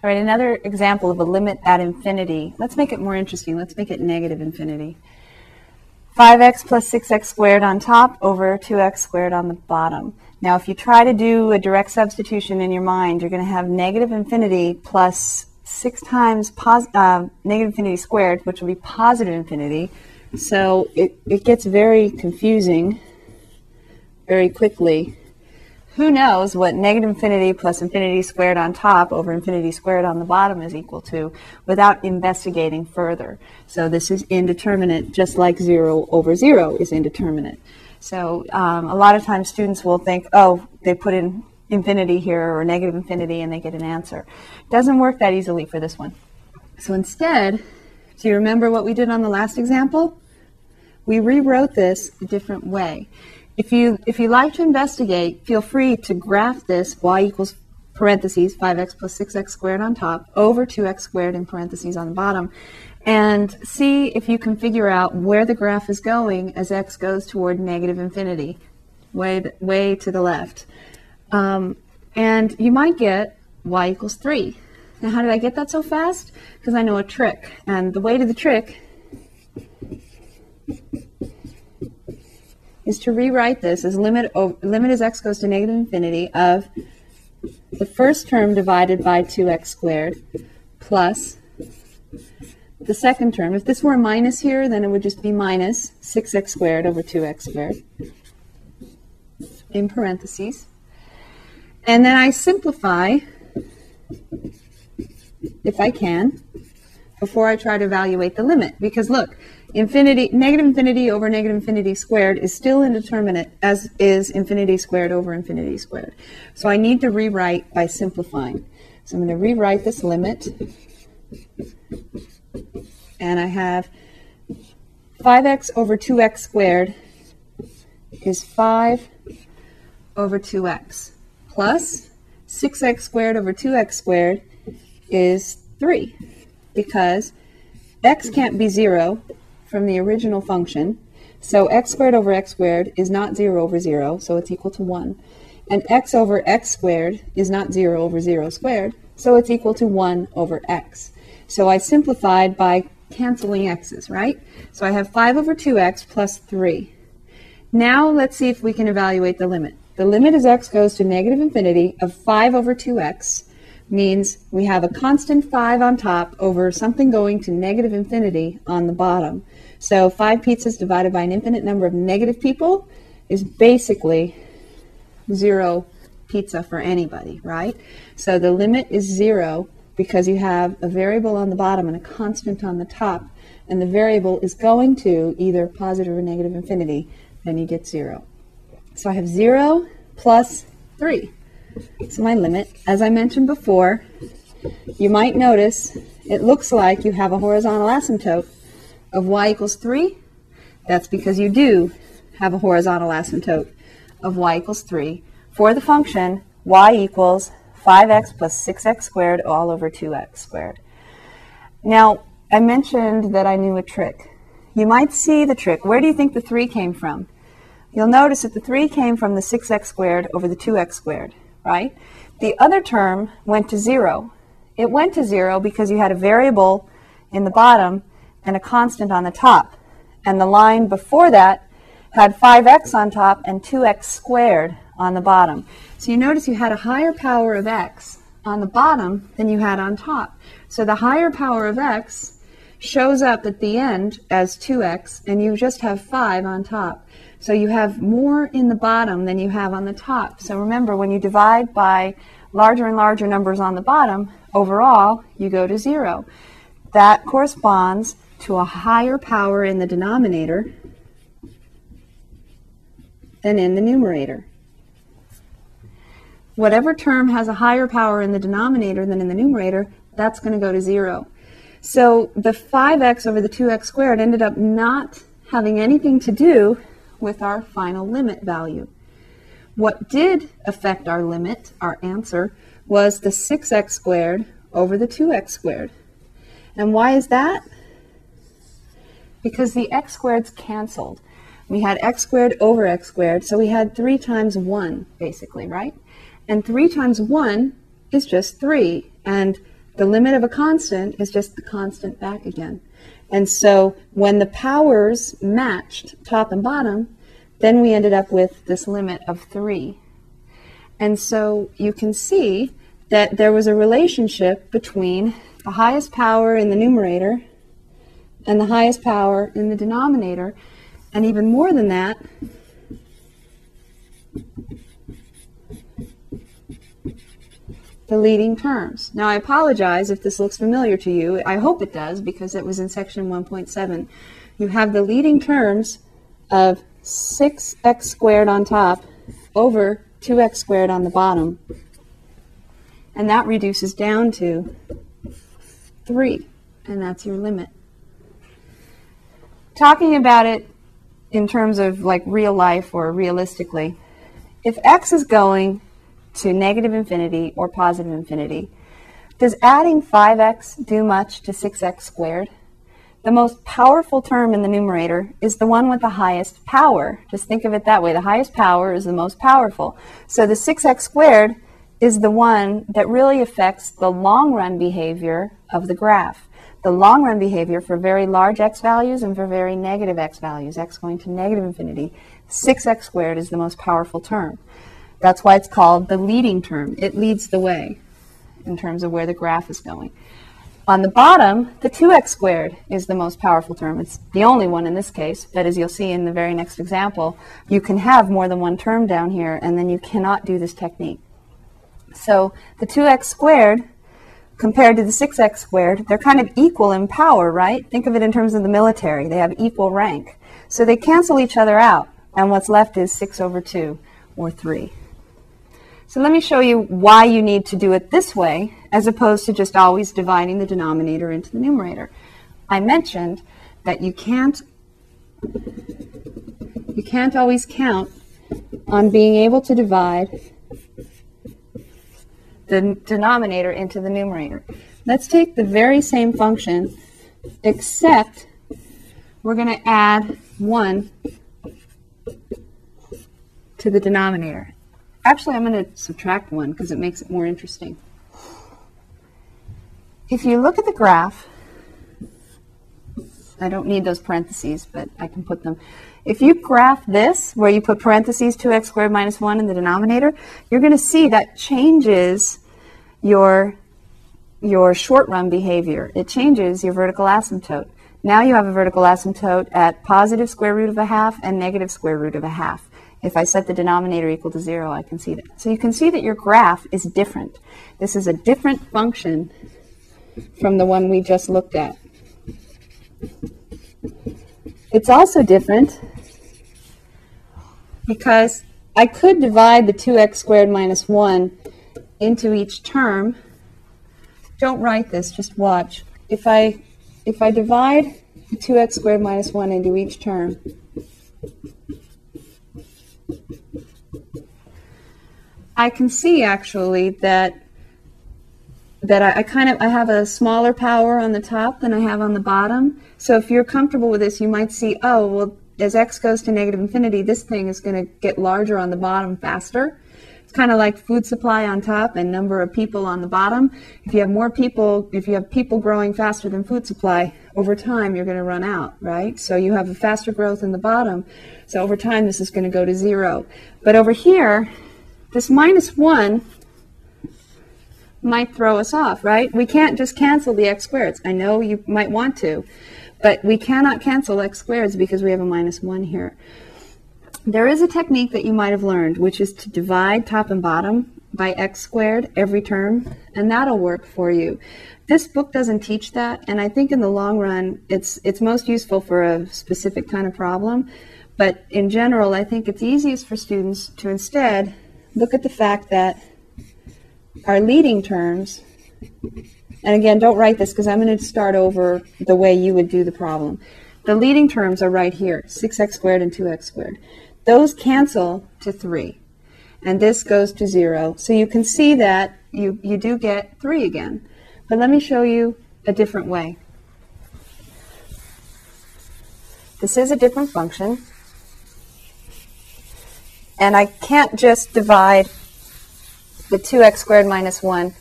All right, another example of a limit at infinity. Let's make it more interesting. Let's make it negative infinity. 5x plus 6x squared on top over 2x squared on the bottom. Now, if you try to do a direct substitution in your mind, you're going to have negative infinity plus 6 times uh, negative infinity squared, which will be positive infinity. So it, it gets very confusing very quickly who knows what negative infinity plus infinity squared on top over infinity squared on the bottom is equal to without investigating further. So this is indeterminate, just like 0 over 0 is indeterminate. So um, a lot of times students will think, oh, they put in infinity here or negative infinity and they get an answer. Doesn't work that easily for this one. So instead, do you remember what we did on the last example? We rewrote this a different way. If you, if you like to investigate, feel free to graph this y equals parentheses 5x plus 6x squared on top over 2x squared in parentheses on the bottom and see if you can figure out where the graph is going as x goes toward negative infinity, way, way to the left. Um, and you might get y equals 3. Now, how did I get that so fast? Because I know a trick. And the way to the trick is to rewrite this as limit, limit as x goes to negative infinity of the first term divided by 2x squared plus the second term. If this were a minus here, then it would just be minus 6x squared over 2x squared in parentheses. And then I simplify, if I can, before I try to evaluate the limit. Because look, Infinity, negative infinity over negative infinity squared is still indeterminate, as is infinity squared over infinity squared. So I need to rewrite by simplifying. So I'm going to rewrite this limit. And I have 5x over 2x squared is 5 over 2x plus 6x squared over 2x squared is 3 because x can't be 0 from the original function. So x squared over x squared is not 0 over 0, so it's equal to 1. And x over x squared is not 0 over 0 squared, so it's equal to 1 over x. So I simplified by canceling x's, right? So I have 5 over 2x plus 3. Now let's see if we can evaluate the limit. The limit as x goes to negative infinity of 5 over 2x means we have a constant 5 on top over something going to negative infinity on the bottom. So 5 pizzas divided by an infinite number of negative people is basically 0 pizza for anybody, right? So the limit is 0 because you have a variable on the bottom and a constant on the top, and the variable is going to either positive or negative infinity, then you get 0. So I have 0 plus 3. So my limit. As I mentioned before, you might notice it looks like you have a horizontal asymptote of y equals 3. That's because you do have a horizontal asymptote of y equals 3 for the function y equals 5x plus 6x squared all over 2x squared. Now, I mentioned that I knew a trick. You might see the trick. Where do you think the 3 came from? You'll notice that the 3 came from the 6x squared over the 2x squared right? The other term went to zero. It went to zero because you had a variable in the bottom and a constant on the top. And the line before that had 5x on top and 2x squared on the bottom. So you notice you had a higher power of x on the bottom than you had on top. So the higher power of x shows up at the end as 2x, and you just have 5 on top. So you have more in the bottom than you have on the top. So remember, when you divide by larger and larger numbers on the bottom, overall, you go to zero. That corresponds to a higher power in the denominator than in the numerator. Whatever term has a higher power in the denominator than in the numerator, that's going to go to zero. So the 5x over the 2x squared ended up not having anything to do with our final limit value. What did affect our limit, our answer, was the 6x squared over the 2x squared. And why is that? Because the x squareds canceled. We had x squared over x squared, so we had 3 times 1, basically, right? And 3 times 1 is just 3. And The limit of a constant is just the constant back again. And so when the powers matched top and bottom, then we ended up with this limit of 3. And so you can see that there was a relationship between the highest power in the numerator and the highest power in the denominator. And even more than that, the leading terms. Now, I apologize if this looks familiar to you. I hope it does because it was in section 1.7. You have the leading terms of 6x squared on top over 2x squared on the bottom. And that reduces down to 3, and that's your limit. Talking about it in terms of like real life or realistically, if x is going to negative infinity or positive infinity, does adding 5x do much to 6x squared? The most powerful term in the numerator is the one with the highest power. Just think of it that way. The highest power is the most powerful. So the 6x squared is the one that really affects the long run behavior of the graph. The long run behavior for very large x values and for very negative x values, x going to negative infinity, 6x squared is the most powerful term. That's why it's called the leading term. It leads the way in terms of where the graph is going. On the bottom, the 2x squared is the most powerful term. It's the only one in this case, but as you'll see in the very next example, you can have more than one term down here, and then you cannot do this technique. So the 2x squared compared to the 6x squared, they're kind of equal in power, right? Think of it in terms of the military. They have equal rank. So they cancel each other out, and what's left is 6 over 2, or 3. So let me show you why you need to do it this way as opposed to just always dividing the denominator into the numerator. I mentioned that you can't you can't always count on being able to divide the denominator into the numerator. Let's take the very same function except we're going to add 1 to the denominator. Actually, I'm going to subtract 1 because it makes it more interesting. If you look at the graph, I don't need those parentheses, but I can put them. If you graph this, where you put parentheses 2x squared minus 1 in the denominator, you're going to see that changes your, your short run behavior. It changes your vertical asymptote. Now you have a vertical asymptote at positive square root of a half and negative square root of a half. If I set the denominator equal to 0, I can see that. So you can see that your graph is different. This is a different function from the one we just looked at. It's also different because I could divide the 2x squared minus 1 into each term. Don't write this, just watch. If I, if I divide the 2x squared minus 1 into each term, I can see actually that that I, I, kind of I have a smaller power on the top than I have on the bottom. So if you're comfortable with this, you might see, oh, well, as x goes to negative infinity, this thing is going to get larger on the bottom faster. Kind of like food supply on top and number of people on the bottom. If you have more people, if you have people growing faster than food supply, over time you're going to run out, right? So you have a faster growth in the bottom. So over time this is going to go to zero. But over here, this minus 1 might throw us off, right? We can't just cancel the x squareds. I know you might want to, but we cannot cancel x squareds because we have a minus 1 here. There is a technique that you might have learned, which is to divide top and bottom by x squared every term, and that'll work for you. This book doesn't teach that, and I think in the long run, it's, it's most useful for a specific kind of problem. But in general, I think it's easiest for students to instead look at the fact that our leading terms, and again, don't write this because I'm going to start over the way you would do the problem. The leading terms are right here, 6x squared and 2x squared. Those cancel to 3, and this goes to 0. So you can see that you, you do get 3 again. But let me show you a different way. This is a different function. And I can't just divide the 2x squared minus 1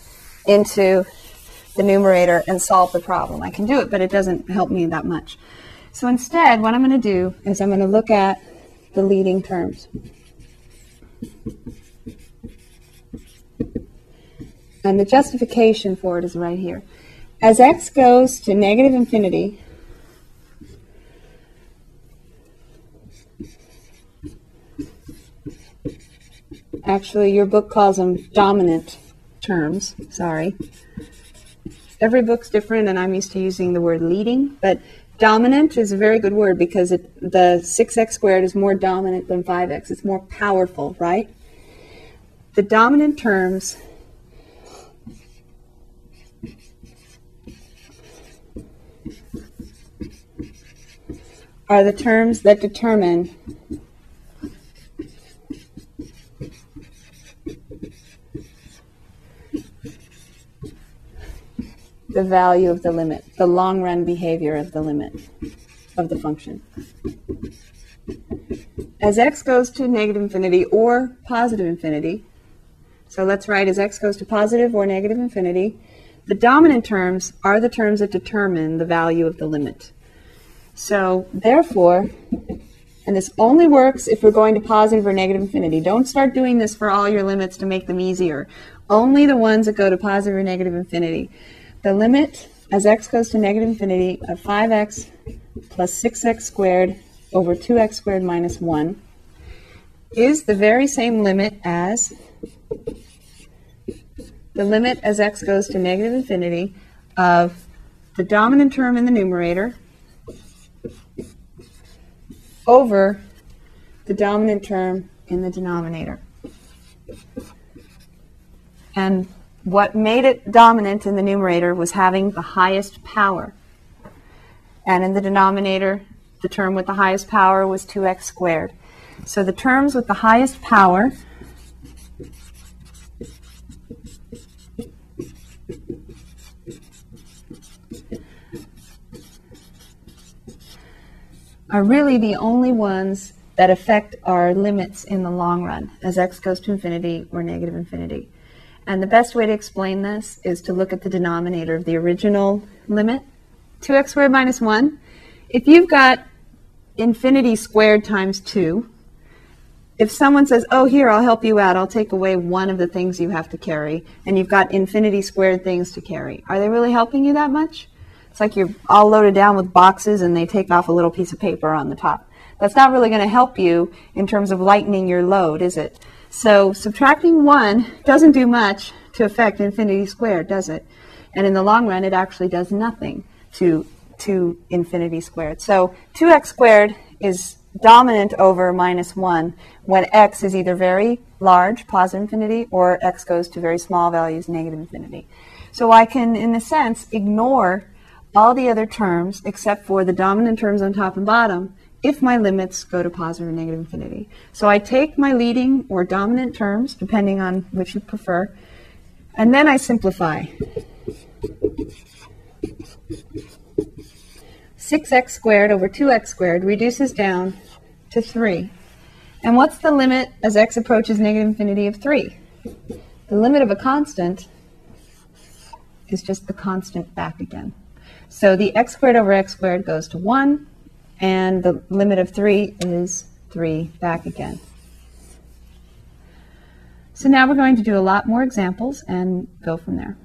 into the numerator and solve the problem. I can do it, but it doesn't help me that much. So instead, what I'm going to do is I'm going to look at the leading terms. And the justification for it is right here. As x goes to negative infinity, actually your book calls them dominant terms, sorry. Every book's different and I'm used to using the word leading, but dominant is a very good word because it, the 6x squared is more dominant than 5x. It's more powerful, right? The dominant terms are the terms that determine the value of the limit, the long run behavior of the limit of the function. As x goes to negative infinity or positive infinity, so let's write as x goes to positive or negative infinity, the dominant terms are the terms that determine the value of the limit. So therefore, and this only works if we're going to positive or negative infinity. Don't start doing this for all your limits to make them easier. Only the ones that go to positive or negative infinity. The limit as x goes to negative infinity of 5x plus 6x squared over 2x squared minus 1 is the very same limit as the limit as x goes to negative infinity of the dominant term in the numerator over the dominant term in the denominator. And what made it dominant in the numerator was having the highest power. And in the denominator, the term with the highest power was 2x squared. So the terms with the highest power are really the only ones that affect our limits in the long run as x goes to infinity or negative infinity. And the best way to explain this is to look at the denominator of the original limit, 2x squared minus 1. If you've got infinity squared times 2, if someone says, oh, here, I'll help you out, I'll take away one of the things you have to carry, and you've got infinity squared things to carry, are they really helping you that much? It's like you're all loaded down with boxes and they take off a little piece of paper on the top. That's not really going to help you in terms of lightening your load, is it? So subtracting 1 doesn't do much to affect infinity squared, does it? And in the long run, it actually does nothing to, to infinity squared. So 2x squared is dominant over minus 1 when x is either very large, positive infinity, or x goes to very small values, negative infinity. So I can, in a sense, ignore all the other terms except for the dominant terms on top and bottom if my limits go to positive or negative infinity. So I take my leading or dominant terms, depending on which you prefer, and then I simplify. 6x squared over 2x squared reduces down to 3. And what's the limit as x approaches negative infinity of 3? The limit of a constant is just the constant back again. So the x squared over x squared goes to 1, and the limit of 3 is 3 back again. So now we're going to do a lot more examples and go from there.